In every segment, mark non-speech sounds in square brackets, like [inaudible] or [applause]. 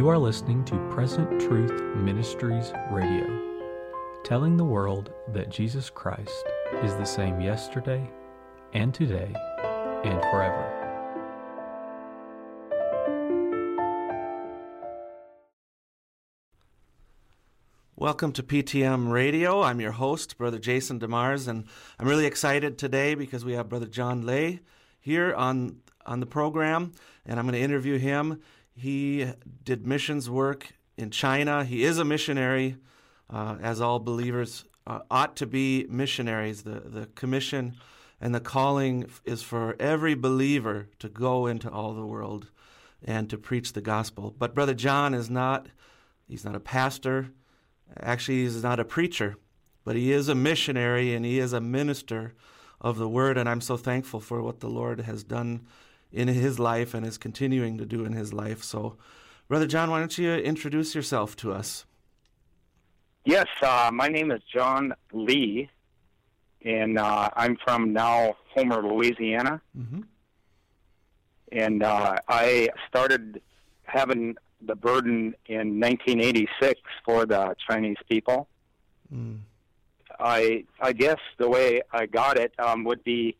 You are listening to Present Truth Ministries Radio, telling the world that Jesus Christ is the same yesterday and today and forever. Welcome to PTM Radio. I'm your host, Brother Jason DeMars, and I'm really excited today because we have Brother John Lay here on on the program, and I'm going to interview him. He did missions work in China. He is a missionary, uh, as all believers uh, ought to be missionaries. The the commission and the calling is for every believer to go into all the world and to preach the gospel. But Brother John is not. He's not a pastor. Actually, he's not a preacher, but he is a missionary and he is a minister of the word. And I'm so thankful for what the Lord has done in his life and is continuing to do in his life. So, Brother John, why don't you introduce yourself to us? Yes, uh, my name is John Lee, and uh, I'm from now Homer, Louisiana. Mm-hmm. And uh, I started having the burden in 1986 for the Chinese people. Mm. I I guess the way I got it um, would be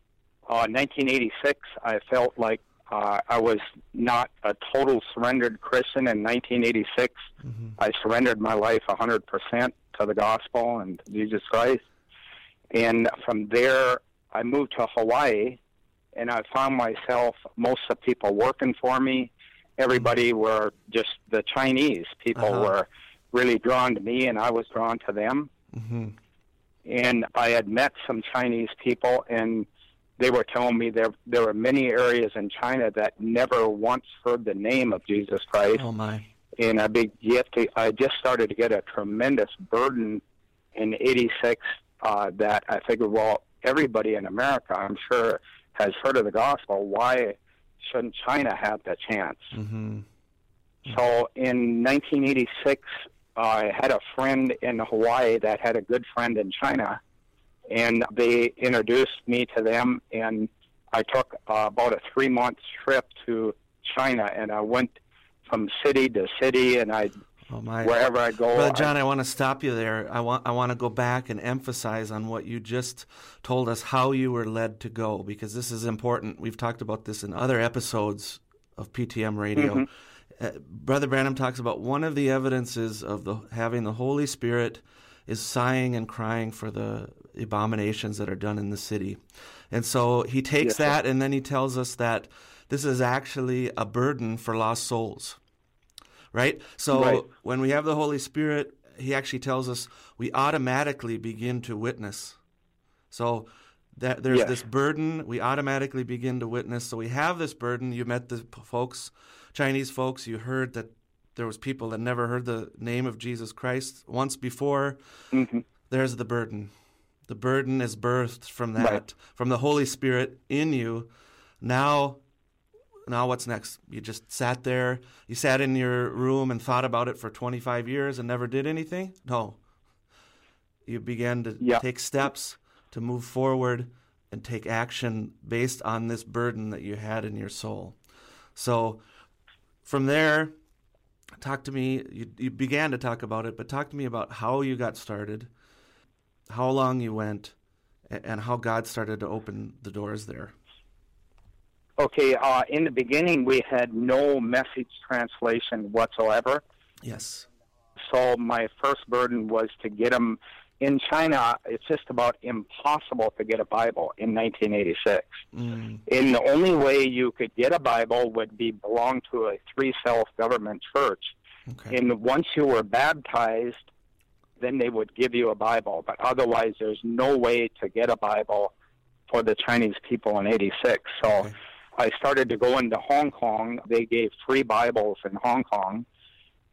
uh, 1986. I felt like uh, I was not a total surrendered Christian in 1986. Mm-hmm. I surrendered my life 100% to the gospel and Jesus Christ. And from there, I moved to Hawaii, and I found myself most of the people working for me. Everybody were just the Chinese. People Uh-huh. were really drawn to me, and I was drawn to them Mm-hmm. and I had met some Chinese people, and they were telling me there there were many areas in China that never once heard the name of Jesus Christ, Oh, my. and I be you have to, I just started to get a tremendous burden in '86 uh, that I figured, well, everybody in America, I'm sure, has heard of the gospel. Why shouldn't China have the chance? Mm-hmm. So in 1986, I had a friend in Hawaii that had a good friend in China, and they introduced me to them. And I took uh, about a three month trip to China, and I went from city to city, and I Oh, my. wherever I go. Brother John, I want to stop you there. I want I want to go back and emphasize on what you just told us how you were led to go because this is important. We've talked about this in other episodes of PTM Radio. Mhm. Uh, Brother Branham talks about one of the evidences of the having the Holy Spirit is sighing and crying for the abominations that are done in the city. And so he takes Yes, that and then he tells us that this is actually a burden for lost souls right? So Right. when we have the Holy Spirit, He actually tells us we automatically begin to witness. So that there's Yes. this burden, we automatically begin to witness. So we have this burden. You met the folks, Chinese folks. You heard that there was people that never heard the name of Jesus Christ once before. Mhm. There's the burden. The burden is birthed from that, Right. from the Holy Spirit in you. Now now what's next? You just sat there, you sat in your room and thought about it for 25 years and never did anything? No. You began to Yeah. take steps to move forward and take action based on this burden that you had in your soul. So from there, talk to me. You, you began to talk about it, but talk to me about how you got started, how long you went, and how God started to open the doors there. Okay, uh, in the beginning, we had no message translation whatsoever. Yes. So my first burden was to get them in China. It's just about impossible to get a Bible in 1986. Mm, And the only way you could get a Bible would be belong to a three self government church. okay. And once you were baptized, then they would give you a Bible. But otherwise, there's no way to get a Bible for the Chinese people in 86. So Okay. I started to go into Hong Kong. They gave free Bibles in Hong Kong.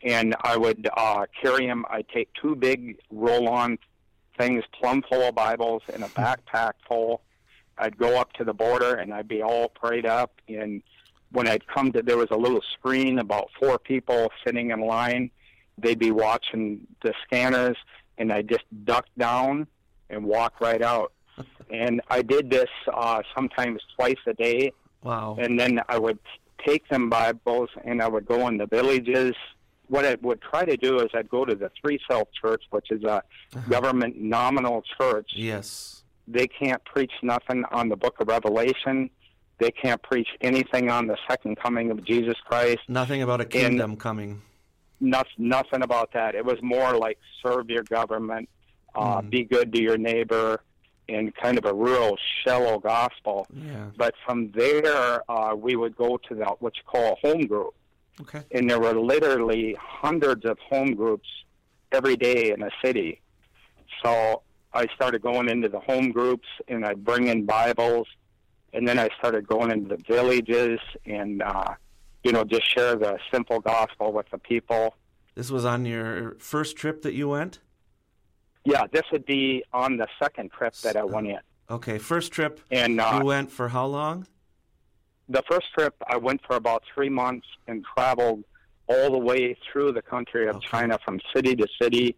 And I would uh, carry them. I'd take two big roll on things, plumb full of Bibles, and a backpack full. I'd go up to the border and I'd be all prayed up. And when I'd come to, there was a little screen, about four people sitting in line. They'd be watching the scanners, and I'd just duck down and walk right out. and I did this uh, sometimes twice a day. Wow. And then I would take them Bibles and I would go in the villages what I would try to do is I'd go to the Three Self Church, which is a government nominal church. Yes. They can't preach nothing on the Book of Revelation. They can't preach anything on the second coming of Jesus Christ. Nothing about a kingdom coming. Nothing, nothing about that. It was more like serve your government, uh, Mm. be good to your neighbor, and kind of a real shallow gospel. Yeah. But from there, uh, we would go to the what you call a home group. Okay. and there were literally hundreds of home groups every day in the city. So I started going into the home groups and I'd bring in Bibles, and then I started going into the villages and, uh, you know, just share the simple gospel with the people. This was on your first trip that you went? Yeah, this would be on the second trip that I went in. Okay, first trip And uh, you went for how long? The first trip, I went for about three months and traveled all the way through the country of Okay. China from city to city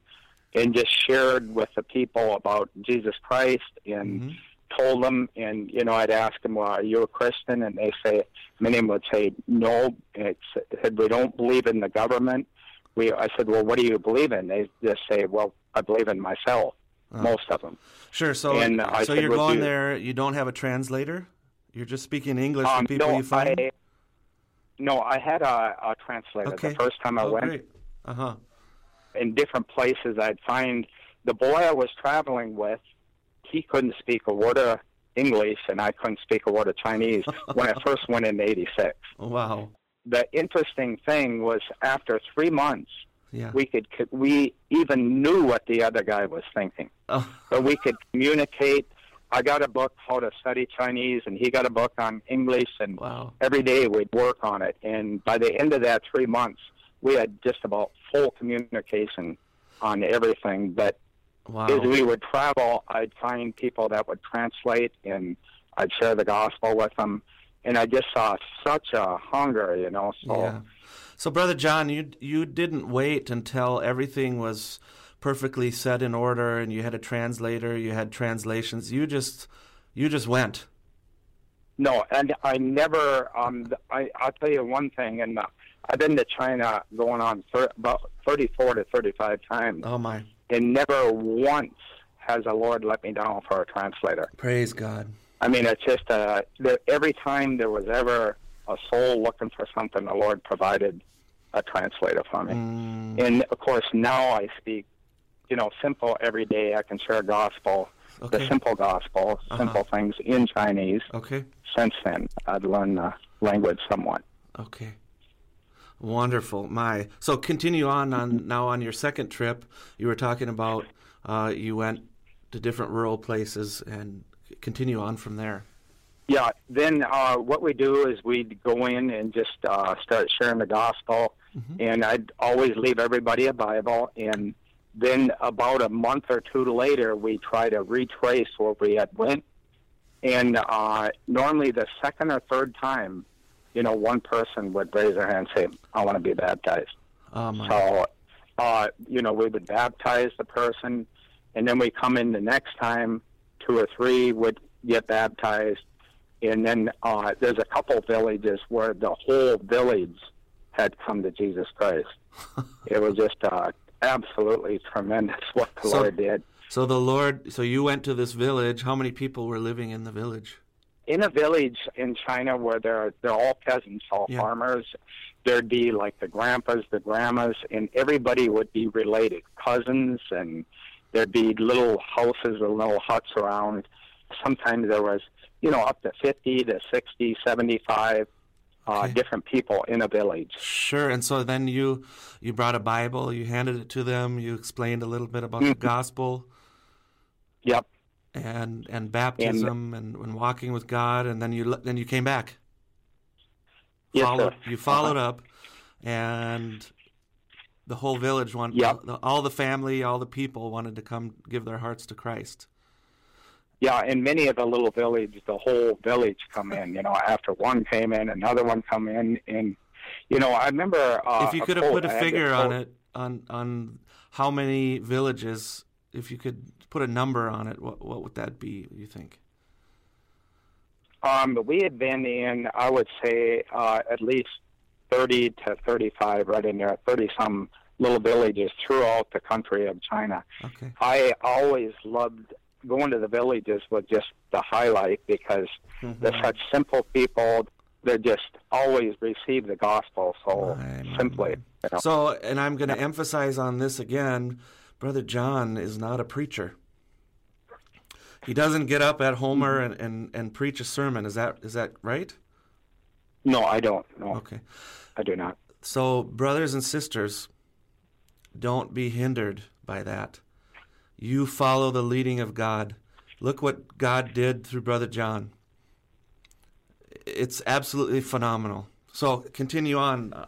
and just shared with the people about Jesus Christ and Mhm. told them. And, you know, I'd ask them, well, are you a Christian? And they say, many of them would say, no. And it said, we don't believe in the government. We, I said, well, what do you believe in? They just say, well, I believe in myself, Oh. most of them. Sure. So, And I so said, you're going you- there. You don't have a translator. You're just speaking English Um, for people no, you find. I, no, I had a, a translator okay. the first time I oh, went. Uh huh. in different places, I'd find the boy I was traveling with, he couldn't speak a word of English, and I couldn't speak a word of Chinese [laughs] when I first went in '86. Wow. The interesting thing was, after three months, Yeah. we could we even knew what the other guy was thinking, oh. so we could communicate. I got a book how to study Chinese, and he got a book on English, and Wow. every day we'd work on it. And by the end of that three months, we had just about full communication on everything. But Wow. as we would travel, I'd find people that would translate, and I'd share the gospel with them. And I just saw such a hunger, you know. So Yeah. So, brother John, you you didn't wait until everything was perfectly set in order, and you had a translator, you had translations. You just you just went. no, and I never. Um, I I'll tell you one thing, and uh, I've been to China going on thir- about thirty-four to thirty-five times, Oh my! and never once has the Lord let me down for a translator. Praise God. I mean, it's just uh, there, every time there was ever a soul looking for something, the Lord provided a translator for me. Mm, And of course, now I speak, you know, simple every day. I can share gospel, the simple gospel, Uh-huh. simple things in Chinese. Okay. Since then, I've learned the language somewhat. Okay. Wonderful. My. So continue on on now on your second trip. You were talking about uh, you went to different rural places and continue on from there. Yeah. Then uh, what we do is we'd go in and just uh, start sharing the gospel, and I'd always leave everybody a Bible, and then about a month or two later, we try to retrace where we had went, and uh, normally the second or third time, you know, one person would raise their hand and say, "I want to be baptized." Oh my. So, uh, you know, we would baptize the person, and then we come in the next time, two or three would get baptized, and then uh, there's a couple villages where the whole village had come to Jesus Christ. [laughs] it was just uh, absolutely tremendous [laughs] what the So- Lord did. So the Lord. So you went to this village. How many people were living in the village? in a village in China where they're they're all peasants, all Yeah. farmers, there'd be like the grandpas, the grandmas, and everybody would be related, cousins, and there'd be little houses or little huts around. Sometimes there was, you know, up to 50 to 60, 75 uh, Okay. different people in a village. Sure. And so then you you brought a Bible. You handed it to them. You explained a little bit about the Mhm. gospel. Yep. and and baptism and, and walking with God, and then you then you came back. Yes, followed, sir. You followed up, and the whole village wanted, Yep. all, all the family, all the people wanted to come give their hearts to Christ. Yeah, in many of the little villages, the whole village come in. You know, after one came in, another one come in, and you know, I remember. Uh, if you could have put a figure on it, on on how many villages, if you could put a number on it, what what would that be? You think? Um, we had been in, I would say, uh, at least 30 to 35, right in there, 30 some little villages throughout the country of China. Okay. I always loved going to the villages was just the highlight because Mm-hmm. they're such simple people. They just always receive the gospel so simply. you know. So, and I'm going to emphasize on this again. Brother John is not a preacher. He doesn't get up at Homer and, and, and preach a sermon. Is that is that right? No, I don't. No, Okay. I do not. So, brothers and sisters, don't be hindered by that. You follow the leading of God. Look what God did through Brother John. It's absolutely phenomenal. So, continue on. Uh,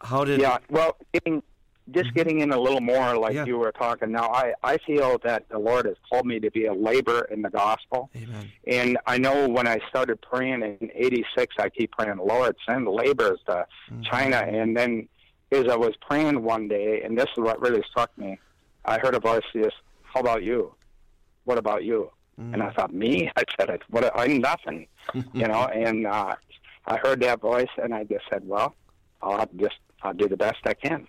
How did Yeah, well, getting, just getting in a little more, like Mm-hmm. Yeah. you were talking now, I, I feel that the Lord has called me to be a laborer in the gospel. Amen. And I know when I started praying in '86, I keep praying, Lord, send laborers to Mm-hmm. China. And then, as I was praying one day, and this is what really struck me, I heard a voice just, "How about you? What about you?" Mm-hmm. And I thought, "Me?" [laughs] I said, "What? I'm nothing," you know. [laughs] And uh, I heard that voice, and I just said, "Well, I'll have to just I'll do the best I can."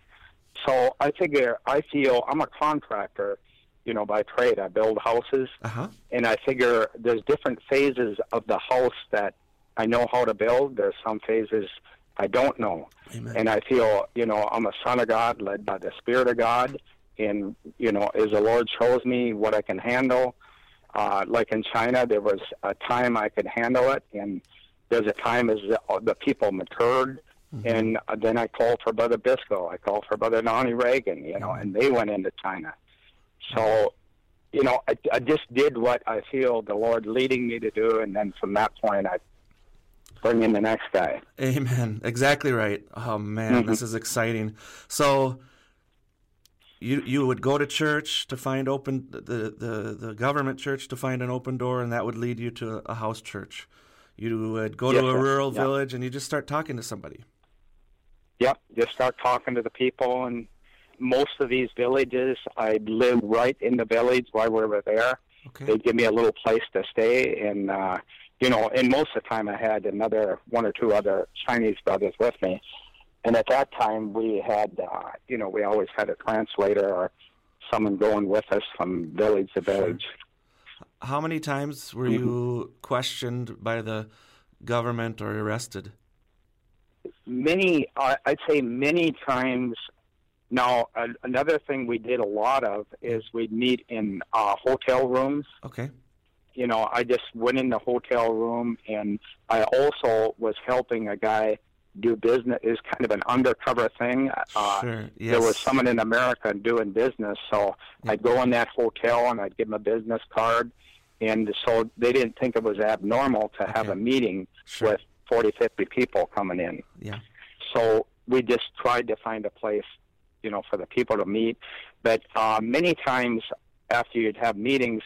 So I figure, I feel I'm a contractor, you know, by trade. I build houses Uh huh. and I figure there's different phases of the house that I know how to build. There's some phases I don't know, Amen. and I feel you know I'm a son of God, led by the Spirit of God, and you know as the Lord shows me what I can handle. Uh, like in China, there was a time I could handle it, and there's a time as the, the people matured. And uh, then I called for Brother Bisco. I called for Brother Donnie Reagan, you know, and they went into China. So, you know, I, I just did what I feel the Lord leading me to do, and then from that point, I bring in the next guy. Amen. Exactly right. Oh man, Mm-hmm. this is exciting. So you you would go to church to find open the, the the government church to find an open door and that would lead you to a house church. You would go Yes, to a rural Yeah. village and you just start talking to somebody. Yep, just start talking to the people, and most of these villages, I live right in the village while we were there. Okay. They give me a little place to stay, and uh, you know, and most of the time I had another one or two other Chinese brothers with me. And at that time, we had, uh, you know, we always had a translator or someone going with us from village to village. How many times were Mm-hmm. you questioned by the government or arrested? Many, uh, I'd say many times. Now, another thing we did a lot of is we'd meet in uh, hotel rooms. Okay. You know, I just went in the hotel room, and I also was helping a guy do business. Is kind of an undercover thing. Uh, sure. Yes. There was someone in America doing business, so I'd go in that hotel and I'd give them a business card, and so they didn't think it was abnormal to have Okay. a meeting Sure. with 40, 50 people coming in. Yeah. So we just tried to find a place, you know, for the people to meet. But uh, many times after you'd have meetings,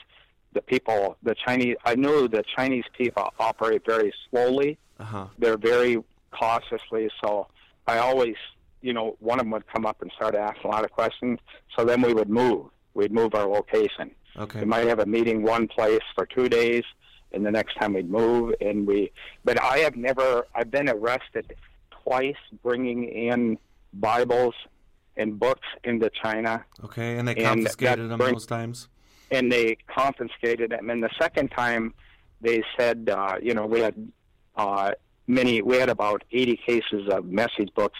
the people, the Chinese, I knew the Chinese people operate very slowly. Uh huh. They're very cautiously. So I always, you know, one of them would come up and start asking a lot of questions. So then we would move. We'd move our location. Okay. We might have a meeting one place for two days, and the next time we'd move. And we, but I have never. I've been arrested twice bringing in Bibles and books into China, Okay. And they confiscated that them brings- those times. and they confiscated them. And the second time, they said, uh, you know, we had uh, many. We had about 80 cases of message books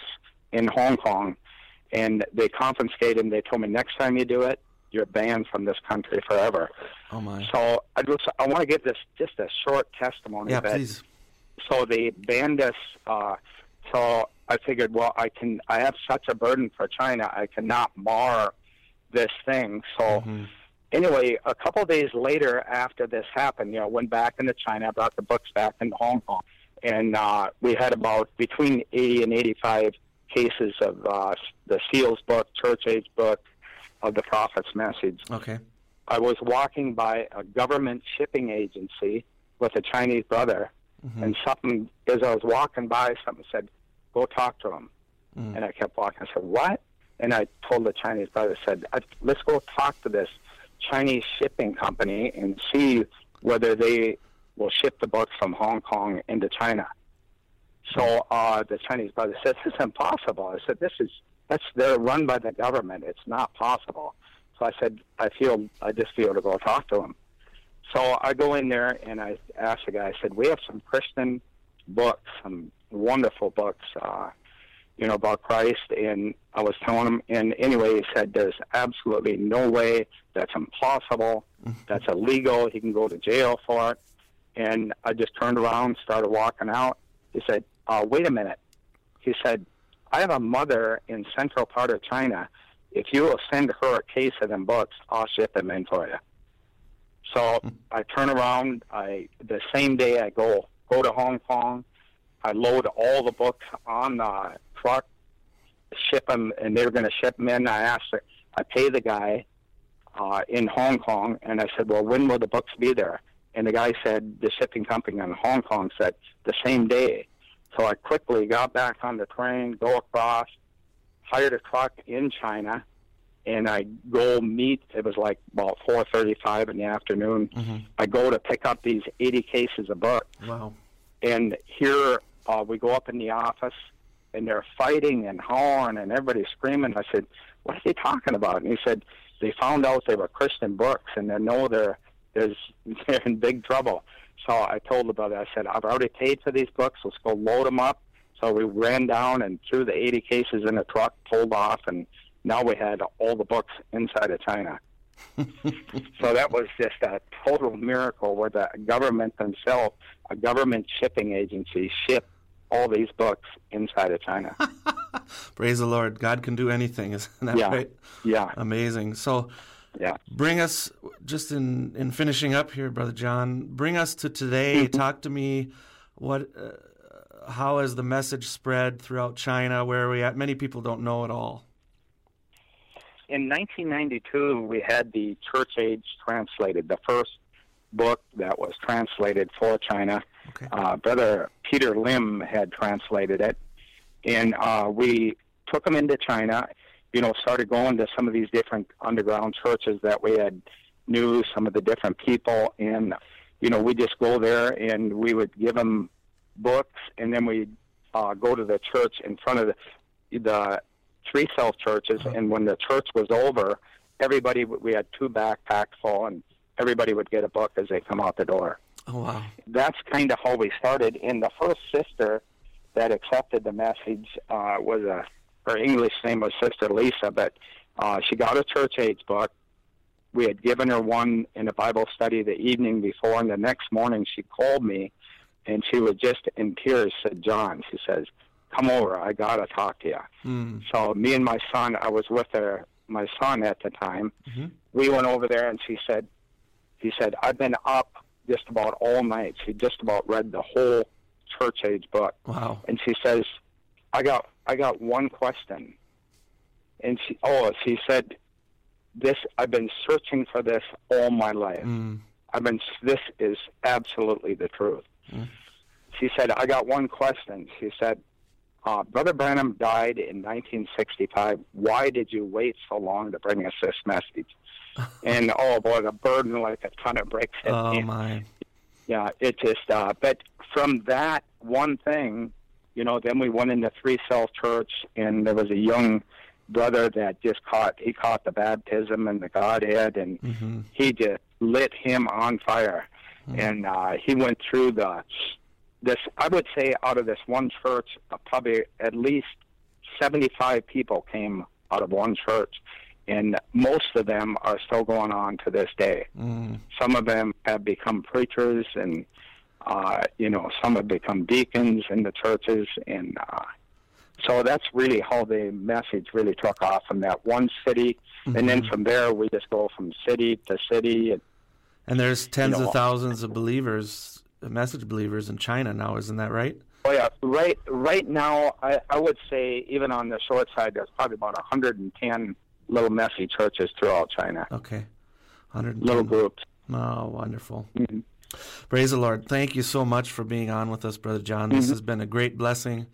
in Hong Kong, and they confiscated them. They told me next time you do it, you're banned from this country forever. Oh my. So I just I want to give this just a short testimony. Yeah, that, please. So they banned us. Uh, so I figured, well, I can. I have such a burden for China. I cannot mar this thing. So Mhm. anyway, a couple of days later, after this happened, you know, went back into China. Brought the books back into Hong Kong, and uh, we had about between 80 and 85 cases of uh, the Seals book, Church Age book, of the Prophet's Message. Okay. I was walking by a government shipping agency with a Chinese brother, Mm-hmm. and something as I was walking by, something said, "Go talk to him." Mm. And I kept walking. I said, "What?" And I told the Chinese brother, said, "Let's go talk to this Chinese shipping company and see whether they will ship the books from Hong Kong into China." So uh, the Chinese brother said, "This is impossible." I said, "This is that's they're run by the government. It's not possible." So I said, "I feel I just feel to go talk to him." So I go in there and I ask the guy. I said, "We have some Christian books, some wonderful books, uh, you know, about Christ." And I was telling him, and anyway, he said, "There's absolutely no way. That's impossible. That's illegal. He can go to jail for it." And I just turned around, started walking out. He said, uh, "Wait a minute." He said, "I have a mother in central part of China. If you will send her a case of them books, I'll ship them in for you." So I turn around. I the same day I go go to Hong Kong. I load all the books on the truck, ship them, and they're going to ship them in. I asked, I pay the guy uh, in Hong Kong, and I said, "Well, when will the books be there?" And the guy said, the shipping company in Hong Kong said the same day. So I quickly got back on the train, go across, hired a truck in China, and I go meet. It was like about four thirty-five in the afternoon. Mm-hmm. I go to pick up these eighty cases of books, Wow. and here uh, we go up in the office, and they're fighting and hollering, and everybody's screaming. I said, "What are they talking about?" And he said, "They found out they were Christian books, and they know they're there's [laughs] they're in big trouble." So I told the brother, I said, "I've already paid for these books. Let's go load them up." So we ran down and threw the 80 cases in a truck, pulled off, and now we had all the books inside of China. [laughs] so that was just a total miracle where the government themselves, a government shipping agency, shipped all these books inside of China. [laughs] Praise the Lord. God can do anything. Isn't that Yeah. right? yeah, Amazing. So, yeah. bring us just in in finishing up here, brother John. Bring us to today. Mm-hmm. Talk to me. What? Uh, how has the message spread throughout China? Where are we at? Many people don't know at all. In 1992, we had the Church Age translated, the first book that was translated for China. Okay. Uh, Brother Peter Lim had translated it, and uh, we took him into China. You know, started going to some of these different underground churches that we had knew some of the different people, and you know, we just go there and we would give them books, and then we uh, go to the church in front of the, the three self churches, and when the church was over, everybody we had two backpacks full, and everybody would get a book as they come out the door Oh wow. that's kind of how we started. And the first sister that accepted the message uh, was a her English name was Sister Lisa, but uh, she got a church age book. We had given her one in a Bible study the evening before, and the next morning she called me, and she was just in tears. Said, "John," she says, "Come over. I gotta talk to you." Mm. So me and my son, I was with her, my son at the time. Mhm. We went over there, and she said, "He said I've been up just about all night. She just about read the whole church age book, Wow. and she says, I got I got one question." And she, oh, she said, "This I've been searching for this all my life. Mm. I've been. This is absolutely the truth." Mm. She said, "I got one question." She said, uh, "Brother Branham died in 1965. Why did you wait so long to bring us this message?" [laughs] and oh boy, the burden like a ton of bricks Oh me. my. Yeah, it just. Uh, but from that one thing, you know, then we went into Three Self Church, and there was a young brother that just caught. He caught the baptism and the Godhead, and hmm he just lit him on fire. And uh, he went through the this. I would say out of this one church, uh, probably at least seventy-five people came out of one church, and most of them are still going on to this day. Mm. Some of them have become preachers, and uh, you know, some have become deacons in the churches, and uh, so that's really how the message really took off from that one city, and then from there we just go from city to city. And, And there's tens know, of thousands of believers, message believers in China now, isn't that right? oh yeah, right right now I, I would say even on the short side, there's probably about 110 little messy churches throughout China, Okay. 110. little groups. Oh, wonderful. Mhm. Praise the Lord. Thank you so much for being on with us, Brother John. This Mhm. has been a great blessing.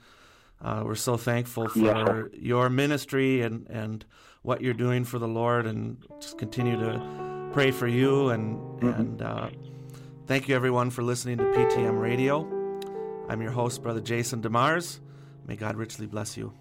Uh, we're so thankful for Yeah. your ministry and, and what you're doing for the Lord, and just continue to pray for you. And, Mhm. and uh, thank you, everyone, for listening to PTM Radio. I'm your host, Brother Jason DeMars. May God richly bless you.